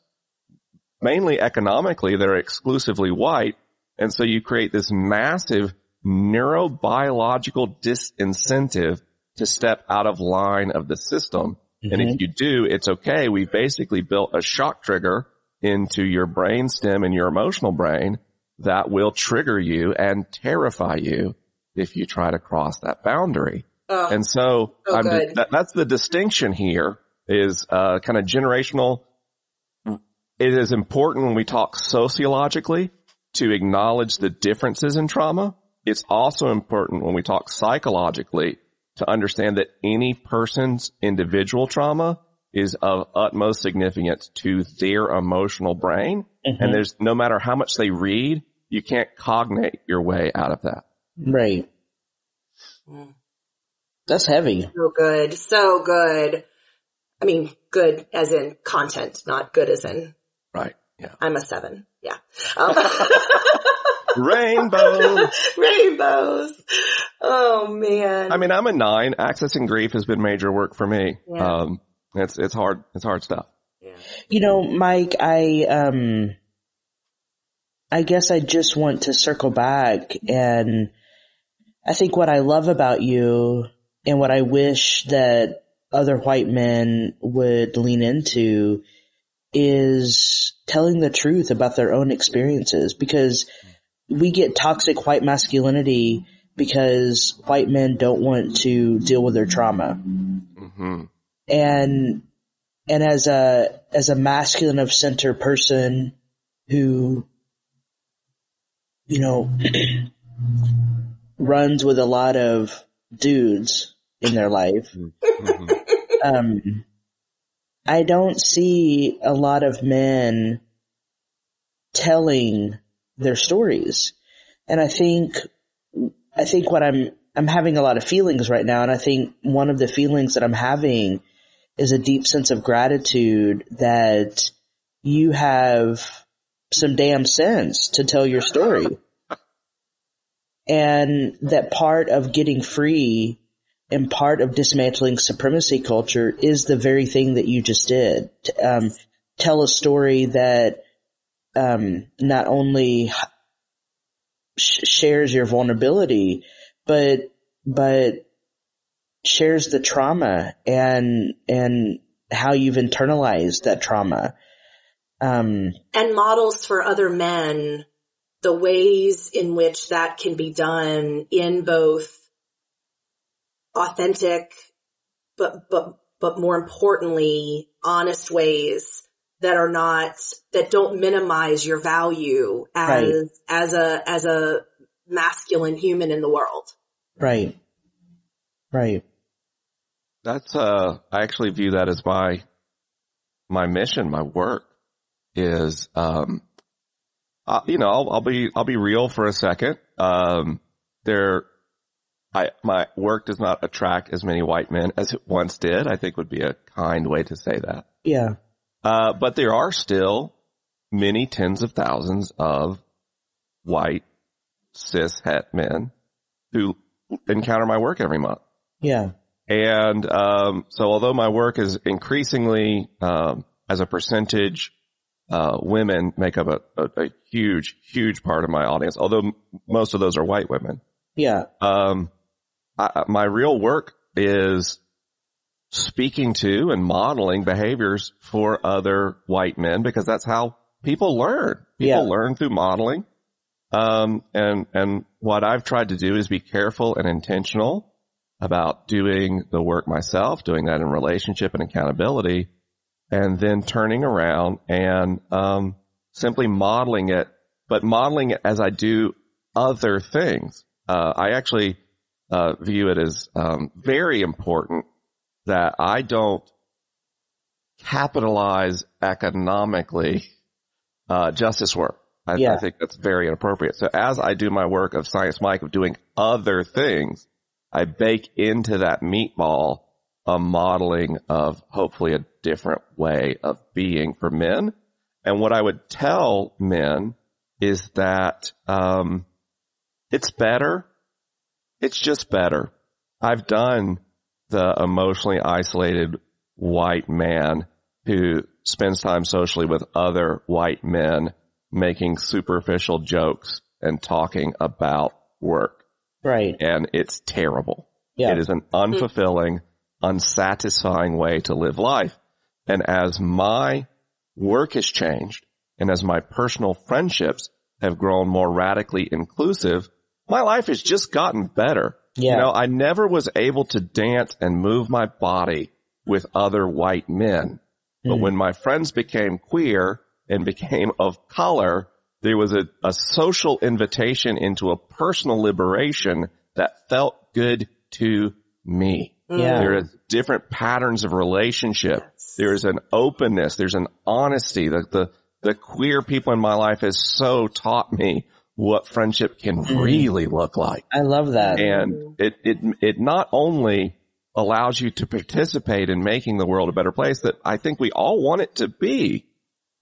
mainly economically, that are exclusively white. And so you create this massive neurobiological disincentive to step out of line of the system. And if you do, it's okay. We basically built a shock trigger into your brain stem and your emotional brain that will trigger you and terrify you if you try to cross that boundary. Ugh. And so, So I'm that, that's the distinction here is, uh, kind of generational. It is important when we talk sociologically to acknowledge the differences in trauma. It's also important when we talk psychologically to understand that any person's individual trauma is of utmost significance to their emotional brain. And there's no matter how much they read, you can't cognate your way out of that. Right. That's heavy. So good. So good. I mean, good as in content, not good as in Right. Yeah. I'm a seven. Yeah. Um, Rainbow. rainbows. Oh man. I mean, I'm a nine. Accessing grief has been major work for me. Yeah. Um, it's, it's hard. It's hard stuff. You know, Mike, I, um, I guess I just want to circle back and I think what I love about you and what I wish that other white men would lean into is telling the truth about their own experiences because we get toxic white masculinity because white men don't want to deal with their trauma. hmm And, and as a, as a masculine of center person who, you know, runs with a lot of dudes in their life, hmm um, I don't see a lot of men telling their stories. And I think, I think what I'm, I'm having a lot of feelings right now. And I think one of the feelings that I'm having is a deep sense of gratitude that you have some damn sense to tell your story. And that part of getting free and part of dismantling supremacy culture is the very thing that you just did. Um, tell a story that um, not only sh- shares your vulnerability, but but shares the trauma and and how you've internalized that trauma. Um, and models for other men the ways in which that can be done in both authentic, but, but, but more importantly, honest ways that are not, that don't minimize your value as, Right. as a, as a masculine human in the world. right, right, That's, uh, I actually view that as my, my mission, my work is, um, uh, you know, I'll, I'll be, I'll be real for a second. Um, there, I, my work does not attract as many white men as it once did. I think would be a kind way to say that. yeah, Uh, but there are still many tens of thousands of white cis het men who encounter my work every month. yeah, And um, so, although my work is increasingly, um, as a percentage, uh, women make up a, a, a huge, huge part of my audience. Although m- most of those are white women. yeah, Um, I, my real work is speaking to and modeling behaviors for other white men because that's how people learn. People Yeah. learn through modeling. Um, and, and what I've tried to do is be careful and intentional about doing the work myself, doing that in relationship and accountability, and then turning around and, um, simply modeling it, but modeling it as I do other things. Uh, I actually, uh, view it as, um, very important that I don't capitalize economically, uh, justice work. I, Yeah. I think that's very inappropriate. So as I do my work of Science Mike of doing other things, I bake into that meatball a modeling of hopefully a different way of being for men. And what I would tell men is that, um, it's better. it's just better. I've done the emotionally isolated white man who spends time socially with other white men making superficial jokes and talking about work. Right. And it's terrible. Yeah. It is an unfulfilling, unsatisfying way to live life. And as my work has changed and as my personal friendships have grown more radically inclusive, my life has just gotten better. Yeah. You know, I never was able to dance and move my body with other white men. But mm. when my friends became queer and became of color, there was a, a social invitation into a personal liberation that felt good to me. Mm. Yeah. There is different patterns of relationship. There is an openness. There's an honesty. The, the, the queer people in my life has so taught me what friendship can mm. really look like. I love that. And it, it, it not only allows you to participate in making the world a better place that I think we all want it to be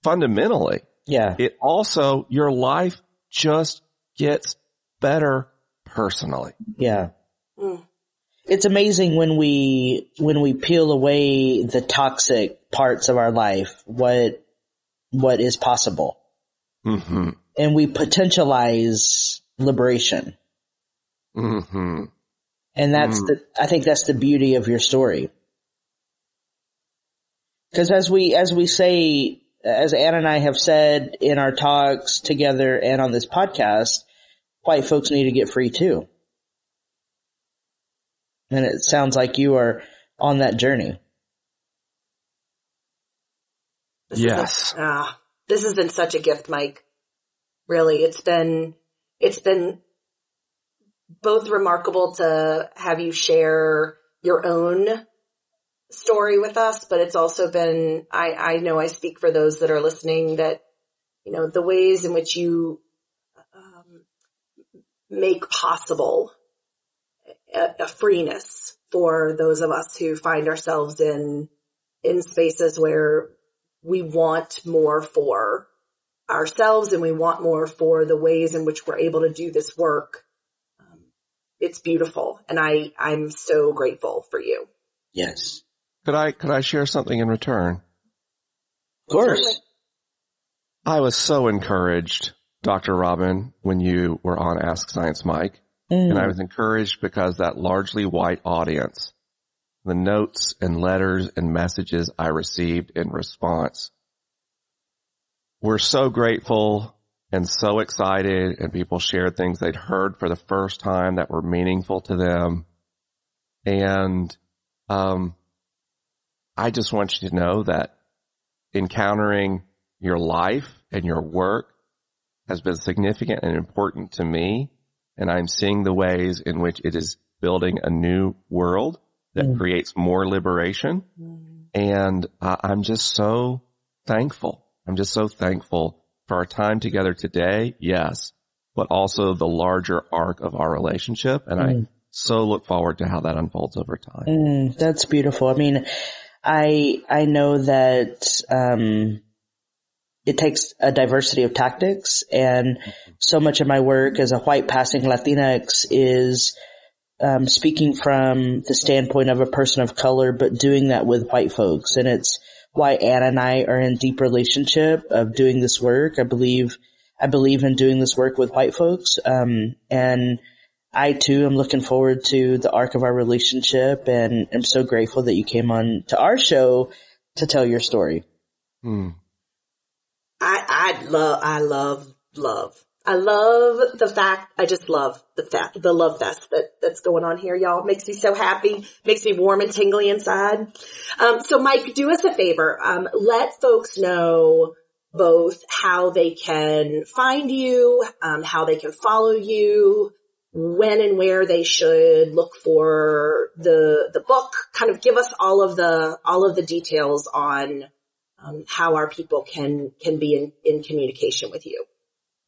fundamentally. Yeah. It also, your life just gets better personally. Yeah. Mm. It's amazing when we, when we peel away the toxic parts of our life, what, what is possible. hmm And we potentialize liberation. hmm And that's Mm. the, I think that's the beauty of your story. Cause as we, as we say, as Anna and I have said in our talks together and on this podcast, white folks need to get free too. And it sounds like you are on that journey. This Yes. been- ah, this has been such a gift, Mike. Really, it's been, it's been both remarkable to have you share your own story with us, but it's also been, I, I know I speak for those that are listening that, you know, the ways in which you um, make possible a, a freeness for those of us who find ourselves in, in spaces where we want more for ourselves and we want more for the ways in which we're able to do this work. Um, it's beautiful and I, I'm so grateful for you. Yes. Could I, could I share something in return? Of course. I was so encouraged, Dr. Robin, when you were on Ask Science Mike. Mm. And I was encouraged because that largely white audience, the notes and letters and messages I received in response were so grateful and so excited and people shared things they'd heard for the first time that were meaningful to them. And, um, I just want you to know that encountering your life and your work has been significant and important to me. And I'm seeing the ways in which it is building a new world that Mm. creates more liberation. And uh, I'm just so thankful. I'm just so thankful for our time together today. Yes, but also the larger arc of our relationship. And I Mm. so look forward to how that unfolds over time. Mm, that's beautiful. I mean, I I know that um, it takes a diversity of tactics, and so much of my work as a white passing Latinx is um, speaking from the standpoint of a person of color, but doing that with white folks, and it's why Anna and I are in deep relationship of doing this work. I believe I believe in doing this work with white folks, um, and I too am looking forward to the arc of our relationship and I'm so grateful that you came on to our show to tell your story. Hmm. I, I love, I love, love. I love the fact, I just love the fact, the love fest that, that's going on here, y'all. Makes me so happy, makes me warm and tingly inside. Um, so Mike, do us a favor. Um, let folks know both how they can find you, um, how they can follow you, when and where they should look for the, the book. Kind of give us all of the, all of the details on, um, how our people can, can be in, in communication with you.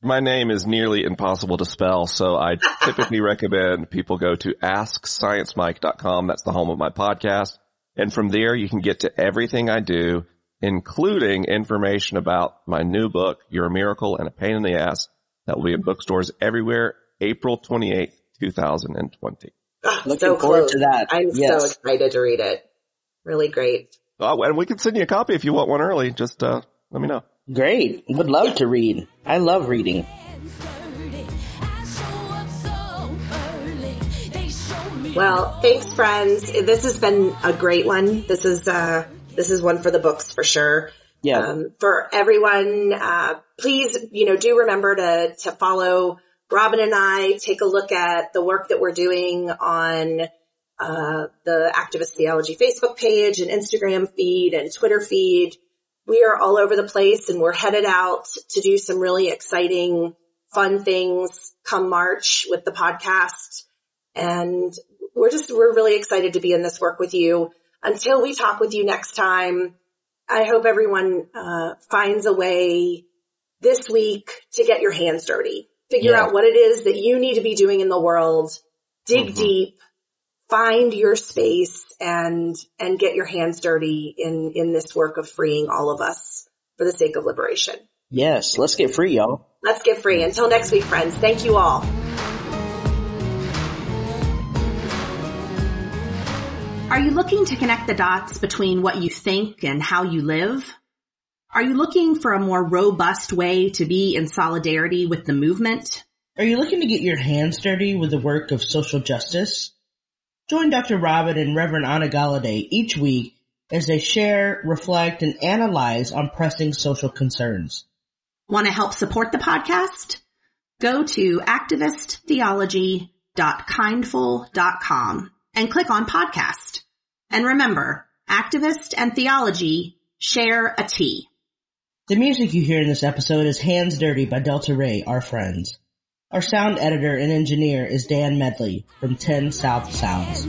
My name is nearly impossible to spell, so I typically recommend people go to AskScienceMike.com. That's the home of my podcast. And from there, you can get to everything I do, including information about my new book, You're a Miracle and a Pain in the Ass, that will be in bookstores everywhere, April 28th, 2020. Ah, Looking so forward close. to that. I'm so excited to read it. Really great. Oh, and we can send you a copy if you want one early. Just, uh, let me know. Great. Would love to read. I love reading. Well, thanks friends. This has been a great one. This is, uh, this is one for the books for sure. Yeah. Um, for everyone, uh, please, you know, do remember to, to follow Robin and I, take a look at the work that we're doing on, uh, the Activist Theology Facebook page and Instagram feed and Twitter feed. We are all over the place and we're headed out to do some really exciting, fun things come March with the podcast. And we're just, we're really excited to be in this work with you. Until we talk with you next time, I hope everyone, uh, finds a way this week to get your hands dirty. Figure Yeah. out what it is that you need to be doing in the world. Dig mm-hmm. deep, find your space and, and get your hands dirty in, in this work of freeing all of us for the sake of liberation. Yes. Let's get free, y'all. Let's get free. Until next week, friends. Thank you all. Are you looking to connect the dots between what you think and how you live? Are you looking for a more robust way to be in solidarity with the movement? Are you looking to get your hands dirty with the work of social justice? Join Dr. Robin and Reverend Anna Golladay each week as they share, reflect, and analyze on pressing social concerns. Want to help support the podcast? Go to activisttheology.kindful.com and click on podcast. And remember, activist and theology share a T. The music you hear in this episode is Hands Dirty by Delta Rae, our friends. Our sound editor and engineer is Dan Medley from 10 South Sounds.